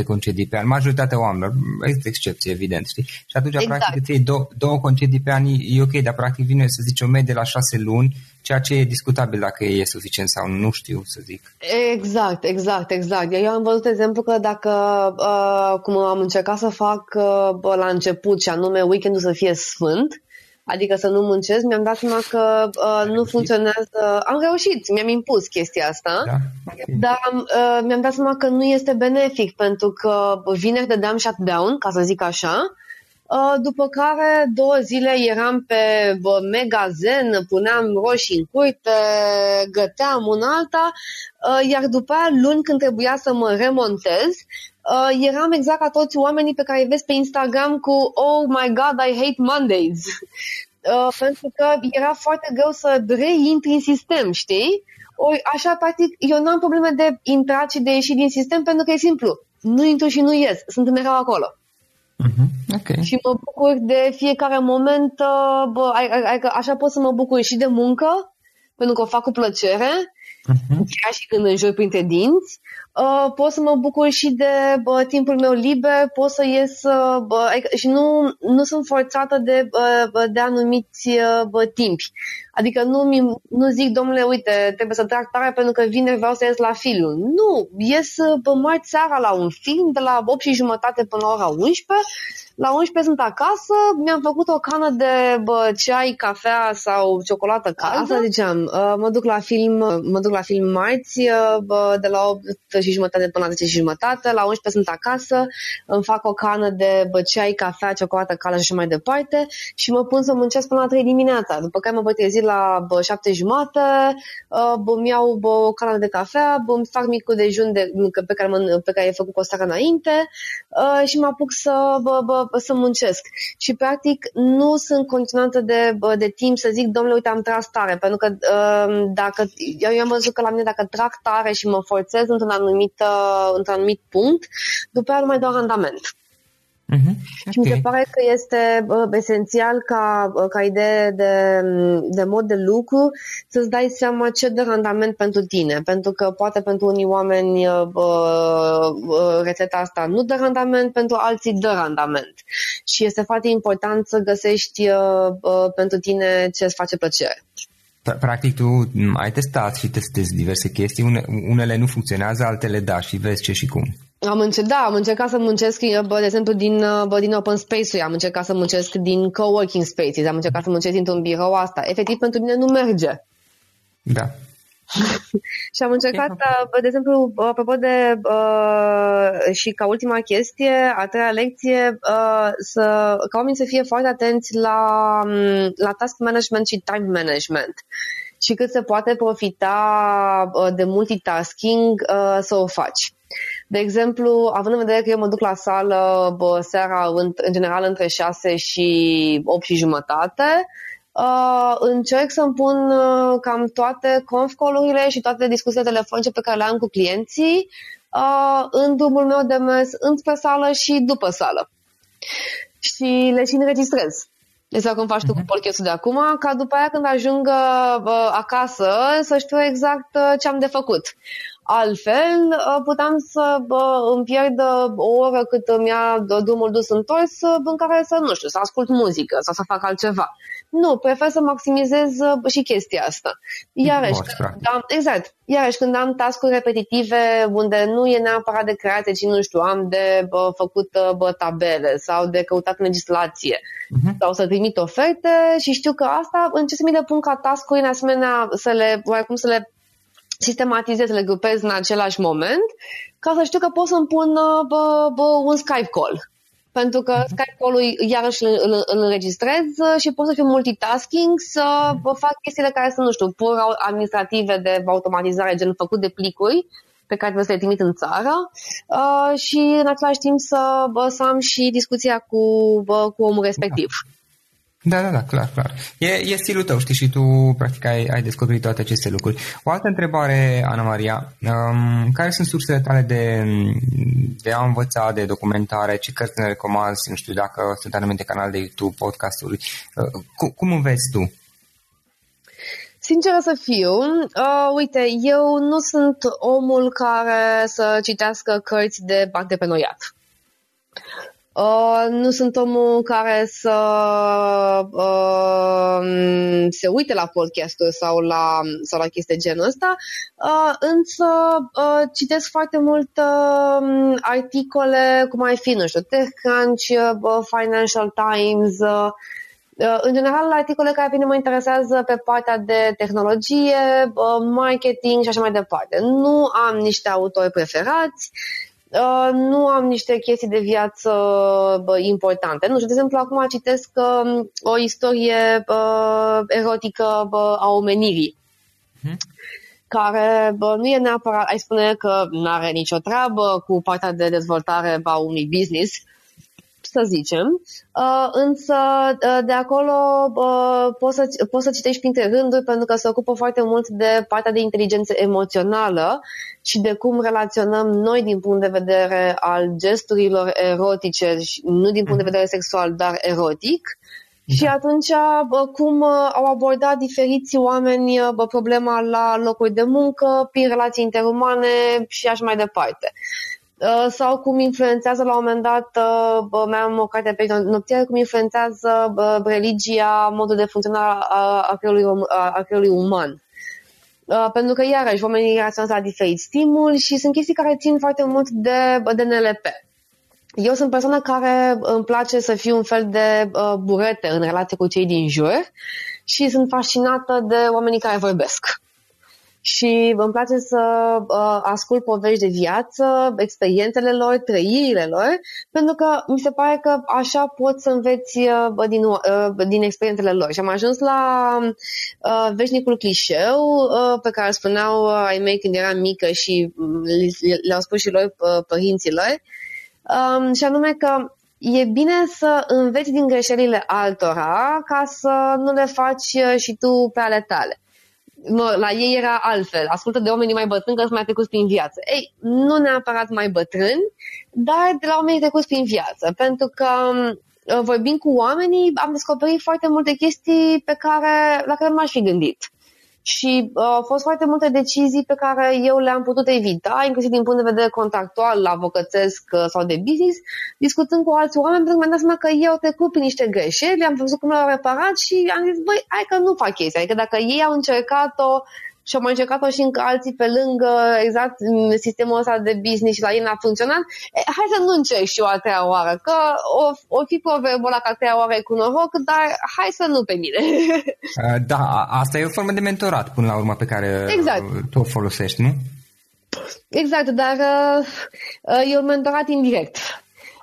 Speaker 1: 6-7 concedii pe an. Majoritatea oamenilor, există excepție, evident, știi? Și atunci, exact. practic, îți iei două, două concedii pe an, e ok, dar practic vine să zici o medie la 6 luni, ceea ce e discutabil dacă e suficient sau nu știu să zic.
Speaker 2: Exact, exact, exact. Eu am văzut exemplu că dacă, uh, cum am încercat să fac uh, la început, și anume weekendul să fie sfânt, adică să nu muncesc, mi-am dat seama că uh, nu funcționează. Am reușit, mi-am impus chestia asta, da? okay. dar uh, mi-am dat seama că nu este benefic, pentru că vineri dădeam shutdown, ca să zic așa, Uh, după care două zile eram pe zen, puneam roșii în cuite, găteam un alta, uh, iar după aia luni când trebuia să mă remontez, uh, eram exact ca toți oamenii pe care îi vezi pe Instagram cu Oh my God, I hate Mondays. Pentru că era foarte greu să reintri în sistem, știi? Ori așa, practic, eu nu am probleme de intrat și de ieșit din sistem pentru că e simplu. Nu intru și nu ies. Sunt mereu acolo.
Speaker 1: Uh-huh. Okay.
Speaker 2: Și mă bucur de fiecare moment, uh, bă, adică așa pot să mă bucur și de muncă, pentru că o fac cu plăcere, uh-huh. chiar și când înjoi printre dinți, uh, pot să mă bucur și de bă, timpul meu liber, pot să ies uh, bă, adică, și nu, nu sunt forțată de, bă, de anumiți uh, bă, timpi. Adică nu, nu zic, domnule, uite, trebuie să trag tare pentru că vineri vreau să ies la film. Nu, ies pe marți seara la un film de la 8 și jumătate până la ora 11 la 11 sunt acasă, mi-am făcut o cană de bă, ceai, cafea sau ciocolată caldă. Asta ziceam, uh, mă duc la film, mă duc la film marți, uh, bă, de la 8 și jumătate până la 10 și jumătate, la 11 sunt acasă, îmi fac o cană de bă, ceai, cafea, ciocolată caldă și așa mai departe și mă pun să muncesc până la 3 dimineața. După care mă voi trezi la bă, 7 jumate, uh, bă, îmi iau bă, o cană de cafea, bă, îmi fac micul dejun de, pe, care mă, pe care e făcut cu o seară înainte și mă apuc să bă, bă, să muncesc. Și practic nu sunt condiționată de, de timp să zic, domnule, uite, am tras tare, pentru că uh, dacă, eu, eu am văzut că la mine dacă trag tare și mă forțez într-un anumit, uh, într-un anumit punct, după aia nu mai dau randament. Uh-huh. Okay. Și mi se pare că este uh, esențial ca, uh, ca idee de, de mod de lucru să-ți dai seama ce dă randament pentru tine. Pentru că poate pentru unii oameni uh, uh, rețeta asta nu dă randament, pentru alții dă randament. Și este foarte important să găsești uh, uh, pentru tine ce îți face plăcere.
Speaker 1: Practic tu ai testat și testezi diverse chestii, unele nu funcționează, altele da și vezi ce și cum.
Speaker 2: Am încercat, da, am încercat să muncesc, bă, de exemplu, din, bă, din open space-uri, am încercat să muncesc din coworking spaces, am încercat să muncesc dintr-un birou asta. Efectiv, pentru mine nu merge.
Speaker 1: Da.
Speaker 2: și am încercat, okay. de exemplu, apropo de, uh, și ca ultima chestie, a treia lecție, uh, să, ca oamenii să fie foarte atenți la, la task management și time management și cât se poate profita uh, de multitasking uh, să o faci. De exemplu, având în vedere că eu mă duc la sală bă, seara în, în general între 6 și 8 și jumătate, uh, încerc să-mi pun uh, cam toate conf call și toate discuțiile telefonice pe care le am cu clienții uh, în drumul meu de mers înspre sală și după sală. Și le și înregistrez. Exact cum faci tu cu mhm. podcastul de acum, ca după aia când ajung uh, acasă să știu exact uh, ce am de făcut. Altfel, uh, puteam să îmi pierd o oră cât îmi ia drumul dus întors în care să, nu știu, să ascult muzică sau să fac altceva. Nu, prefer să maximizez uh, și chestia asta. Iarăși, când am, exact, iarăși când am tascuri repetitive unde nu e neapărat de create, ci nu știu, am de bă, făcut uh, bă, tabele sau de căutat în legislație uh-huh. sau să trimit oferte și știu că asta încerc să mi le pun ca tascuri în asemenea să le, oarecum să le sistematizez, să le grupez în același moment, ca să știu că pot să-mi pun uh, bă, bă, un Skype call. Pentru că Skype-ul iarăși îl, îl, îl înregistrez și pot să fiu multitasking, să fac chestiile care sunt, nu știu, pur administrative de automatizare, gen făcut de plicuri, pe care trebuie să le trimit în țară uh, și în același timp să, bă, să am și discuția cu, bă, cu omul respectiv.
Speaker 1: Da, da, da, clar, clar. E, e stilul tău, știi, și tu practic ai, ai descoperit toate aceste lucruri. O altă întrebare, Ana Maria, um, care sunt sursele tale de, de a învăța, de documentare, ce cărți ne recomanzi, nu știu dacă sunt anumite canale de YouTube, podcasturi, uh, cum, cum înveți tu?
Speaker 2: Sinceră să fiu, uh, uite, eu nu sunt omul care să citească cărți de antreprenoriat. Uh, nu sunt omul care să uh, se uite la podcasturi sau la, sau la chestii genul ăsta, uh, însă uh, citesc foarte mult uh, articole, cum ai fi, nu știu, TechCrunch, uh, Financial Times, uh, uh, în general, articole care pe mine mă interesează pe partea de tehnologie, uh, marketing și așa mai departe. Nu am niște autori preferați, Uh, nu am niște chestii de viață bă, importante. Nu știu, de exemplu, acum citesc uh, o istorie uh, erotică bă, a omenirii. Hmm? care bă, nu e neapărat, ai spune că nu are nicio treabă cu partea de dezvoltare a unui business, să zicem, uh, însă uh, de acolo uh, poți, să, poți să citești printre rânduri pentru că se ocupă foarte mult de partea de inteligență emoțională și de cum relaționăm noi din punct de vedere al gesturilor erotice, nu din punct de mhm. vedere sexual, dar erotic. Da. Și atunci, bă, cum au abordat diferiți oameni bă, problema la locuri de muncă, prin relații interumane și așa mai departe. Uh, sau cum influențează la un moment dat, uh, mai am o carte pe nopțiere, cum influențează religia modul de funcționare a, a, creierului, a creierului uman. Uh, pentru că, iarăși, oamenii reacționează la diferit stimul și sunt chestii care țin foarte mult de, de NLP. Eu sunt persoană care îmi place să fiu un fel de uh, burete în relație cu cei din jur și sunt fascinată de oamenii care vorbesc și îmi place să uh, ascult povești de viață, experiențele lor, trăirile lor, pentru că mi se pare că așa poți să înveți uh, din, uh, din experiențele lor. Și am ajuns la uh, veșnicul clișeu uh, pe care spuneau uh, ai mei când eram mică și mm, le-au spus și lor uh, părinților, um, și anume că e bine să înveți din greșelile altora ca să nu le faci uh, și tu pe ale tale mă, la ei era altfel, ascultă de oamenii mai bătrâni că sunt mai trecuți prin viață. Ei, nu neapărat mai bătrâni, dar de la oamenii trecuți prin viață, pentru că uh, vorbind cu oamenii am descoperit foarte multe chestii pe care, la care nu m-aș fi gândit. Și uh, au fost foarte multe decizii pe care eu le-am putut evita, inclusiv din punct de vedere contractual, avocățesc uh, sau de business, discutând cu alți oameni, pentru că mi-am dat seama că ei au trecut prin niște greșeli, am văzut cum le-au reparat și am zis, băi, hai că nu fac chestia. Adică dacă ei au încercat-o și am mai încercat-o și încă alții pe lângă exact sistemul ăsta de business și la ei n-a funcționat, e, hai să nu încerc și eu a treia oară, că o, o fi proverbul ăla că a treia oară e cu noroc, dar hai să nu pe mine.
Speaker 1: Da, asta e o formă de mentorat până la urmă pe care exact. tu o folosești, nu?
Speaker 2: Exact, dar uh, e un mentorat indirect.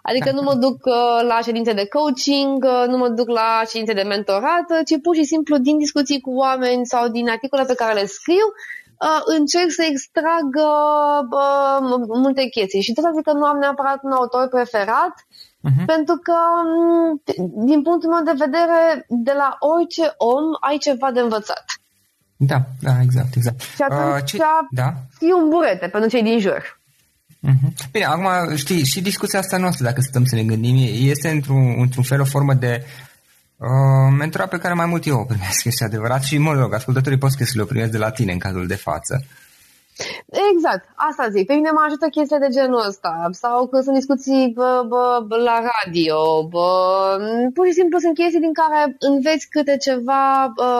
Speaker 2: Adică nu mă duc uh, la ședințe de coaching, uh, nu mă duc la ședințe de mentorat, uh, ci pur și simplu din discuții cu oameni sau din articole pe care le scriu, încerc să extrag multe chestii. Și tot zic că nu am neapărat un autor preferat, uh-huh. pentru că, mm, din punctul meu de vedere, de la orice om ai ceva de învățat.
Speaker 1: Da, da, exact, exact.
Speaker 2: Și atunci uh, ce... da? fii un burete pentru cei din jur.
Speaker 1: Mm-hmm. Bine, acum, știi, și discuția asta noastră, dacă stăm să ne gândim, este într-un, într-un fel o formă de uh, mentora pe care mai mult eu o primesc, este adevărat, și mă rog, ascultătorii pot să le primesc de la tine în cazul de față.
Speaker 2: Exact, asta zic. Pe mine mă ajută chestia de genul ăsta. Sau când sunt discuții bă, bă, bă, la radio. Bă, pur și simplu sunt chestii din care înveți câte ceva bă,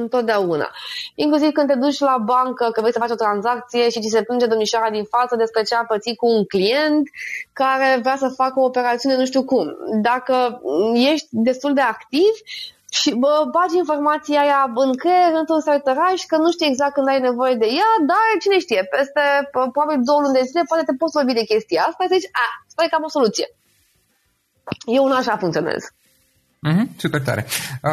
Speaker 2: întotdeauna. Inclusiv când te duci la bancă, că vrei să faci o tranzacție și ți se plânge domnișoara din față despre ce a pățit cu un client care vrea să facă o operațiune nu știu cum. Dacă ești destul de activ, și bă, bagi informația aia în creier, într-un sertăraș, că nu știi exact când ai nevoie de ea, dar cine știe, peste probabil două luni de zile poate te poți vorbi de chestia asta și zici, a, sper că am o soluție. Eu nu așa funcționez.
Speaker 1: Mm-hmm, super tare. Uh,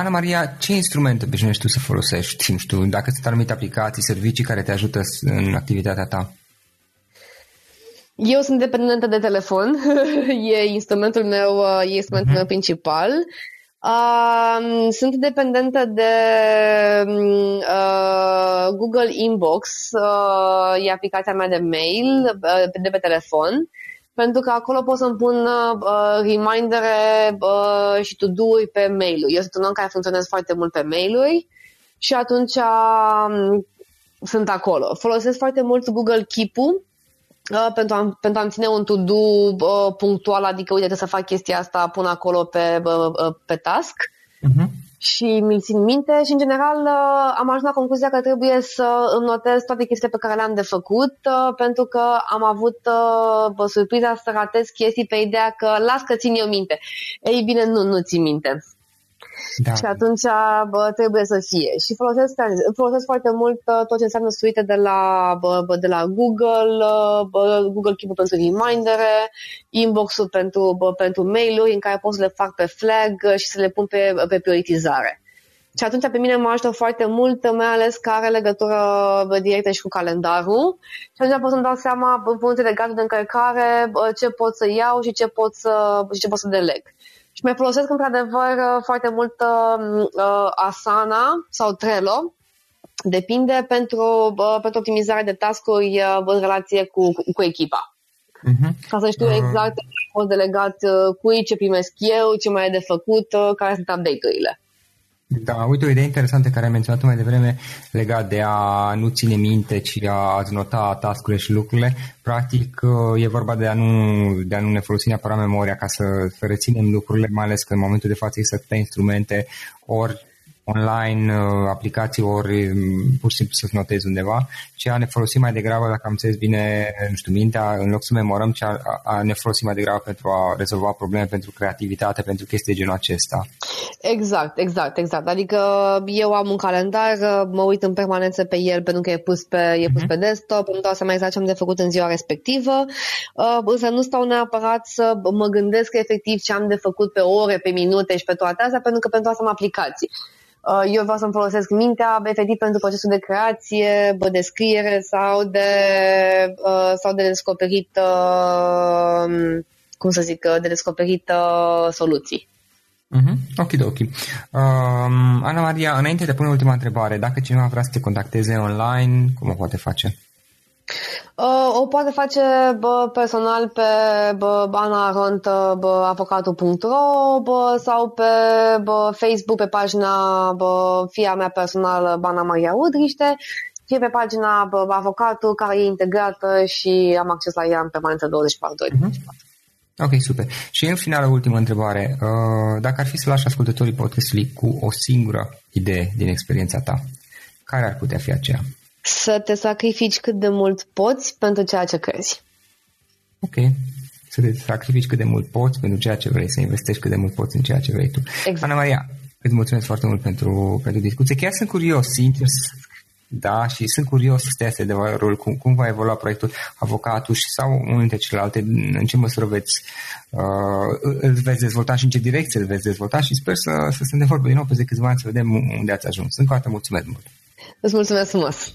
Speaker 1: Ana Maria, ce instrumente obișnuiești tu să folosești? Nu știu, dacă sunt anumite aplicații, servicii care te ajută în activitatea ta?
Speaker 2: Eu sunt dependentă de telefon, e instrumentul meu, e instrumentul mm-hmm. meu principal. Uh, sunt dependentă de uh, Google Inbox, uh, e aplicația mea de mail, uh, de pe telefon, pentru că acolo pot să-mi pun uh, remindere uh, și to-do-uri pe mail Eu sunt un om care funcționez foarte mult pe mail și atunci uh, sunt acolo. Folosesc foarte mult Google Keep-ul uh, pentru, a, pentru a-mi ține un to-do uh, punctual, adică uite să fac chestia asta, pun acolo pe, uh, pe task. Uh-huh și mi-l țin minte și, în general, uh, am ajuns la concluzia că trebuie să îmi notez toate chestiile pe care le-am de făcut, uh, pentru că am avut uh, surpriza să ratez chestii pe ideea că las că țin eu minte. Ei bine, nu, nu țin minte. Da. Și atunci bă, trebuie să fie. Și folosesc, folosesc foarte mult tot ce înseamnă suite de la, bă, de la Google, bă, Google Keep pentru remindere, inbox-ul pentru, bă, pentru mail-uri în care pot să le fac pe flag și să le pun pe, pe prioritizare. Și atunci pe mine mă ajută foarte mult, mai ales că are legătură directă și cu calendarul. Și atunci pot să-mi dau seama, în funcție de gradul de încărcare, ce pot să iau și ce pot să, și ce pot să deleg. Și mai folosesc într-adevăr foarte mult uh, Asana sau Trello, depinde pentru, uh, pentru optimizarea de task-uri uh, în relație cu, cu echipa. Uh-huh. Ca să știu exact ce a fost delegat uh, cui, ce primesc eu, ce mai e de făcut, uh, care sunt update-urile.
Speaker 1: Da, uite o idee interesantă care ai menționat mai devreme legat de a nu ține minte, ci a nota tascurile și lucrurile. Practic e vorba de a nu, de a nu ne folosi neapărat memoria ca să, să reținem lucrurile, mai ales că în momentul de față există atâtea instrumente, ori online, uh, aplicații ori um, pur și simplu să-ți notezi undeva, ci a ne folosi mai degrabă, dacă am înțeles bine, nu știu, mintea, în loc să memorăm, ci a, a ne folosi mai degrabă pentru a rezolva probleme, pentru creativitate, pentru chestii de genul acesta.
Speaker 2: Exact, exact, exact. Adică eu am un calendar, mă uit în permanență pe el pentru că e pus pe, e pus uh-huh. pe desktop, îmi dau seama exact ce am de făcut în ziua respectivă, uh, însă nu stau neapărat să mă gândesc efectiv ce am de făcut pe ore, pe minute și pe toate astea, pentru că pentru asta am aplicații. Uh, eu vreau să-mi folosesc mintea efectiv pentru procesul de creație, de scriere sau de, uh, sau de descoperit, uh, cum să zic, de descoperit soluții.
Speaker 1: Mm-hmm. Ok, ok. Um, Ana Maria, înainte de pune ultima întrebare, dacă cineva vrea să te contacteze online, cum o poate face?
Speaker 2: Uh, o poate face bă, personal pe bă, avocatul.ro bă, sau pe bă, Facebook, pe pagina bă, fia mea personală, Bana Maria Udriște, fie pe pagina bă, avocatul care e integrată și am acces la ea în permanență 24 ore. Uh-huh.
Speaker 1: Ok, super. Și în final, ultima întrebare. Uh, dacă ar fi să lași ascultătorii podcastului cu o singură idee din experiența ta, care ar putea fi aceea?
Speaker 2: Să te sacrifici cât de mult poți pentru ceea ce crezi.
Speaker 1: Ok. Să te sacrifici cât de mult poți pentru ceea ce vrei, să investești cât de mult poți în ceea ce vrei tu. Exact. Ana Maria, îți mulțumesc foarte mult pentru, pentru discuție. Chiar sunt curios, sincer, da, și sunt curios să este adevărul, cum, cum va evolua proiectul avocatul și sau unul dintre celelalte, în ce măsură veți, uh, îl veți dezvolta și în ce direcție îl veți dezvolta și sper să, să se de vorbă din nou peste câțiva ani să vedem unde ați ajuns. Încă o dată mulțumesc mult!
Speaker 2: Îți mulțumesc frumos!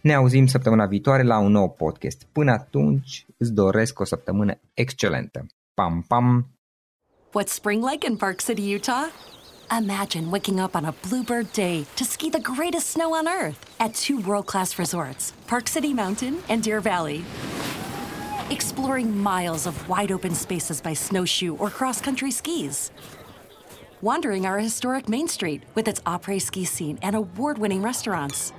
Speaker 1: Ne auzim săptămâna viitoare la un nou podcast. Până atunci, îți doresc o săptămână excelentă. Pam, pam!
Speaker 3: What's spring like in Park City, Utah? Imagine waking up on a bluebird day to ski the greatest snow on earth at two world-class resorts, Park City Mountain and Deer Valley. Exploring miles of wide-open spaces by snowshoe or cross-country skis. Wandering our historic Main Street with its après-ski scene and award-winning restaurants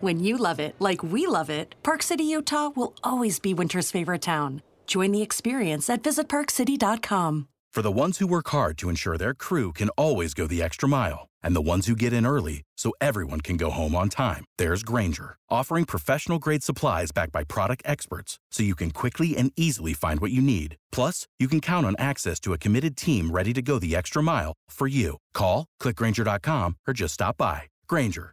Speaker 3: when you love it like we love it, Park City, Utah will always be winter's favorite town. Join the experience at visitparkcity.com.
Speaker 4: For the ones who work hard to ensure their crew can always go the extra mile, and the ones who get in early so everyone can go home on time, there's Granger, offering professional grade supplies backed by product experts so you can quickly and easily find what you need. Plus, you can count on access to a committed team ready to go the extra mile for you. Call, clickgranger.com, or just stop by. Granger,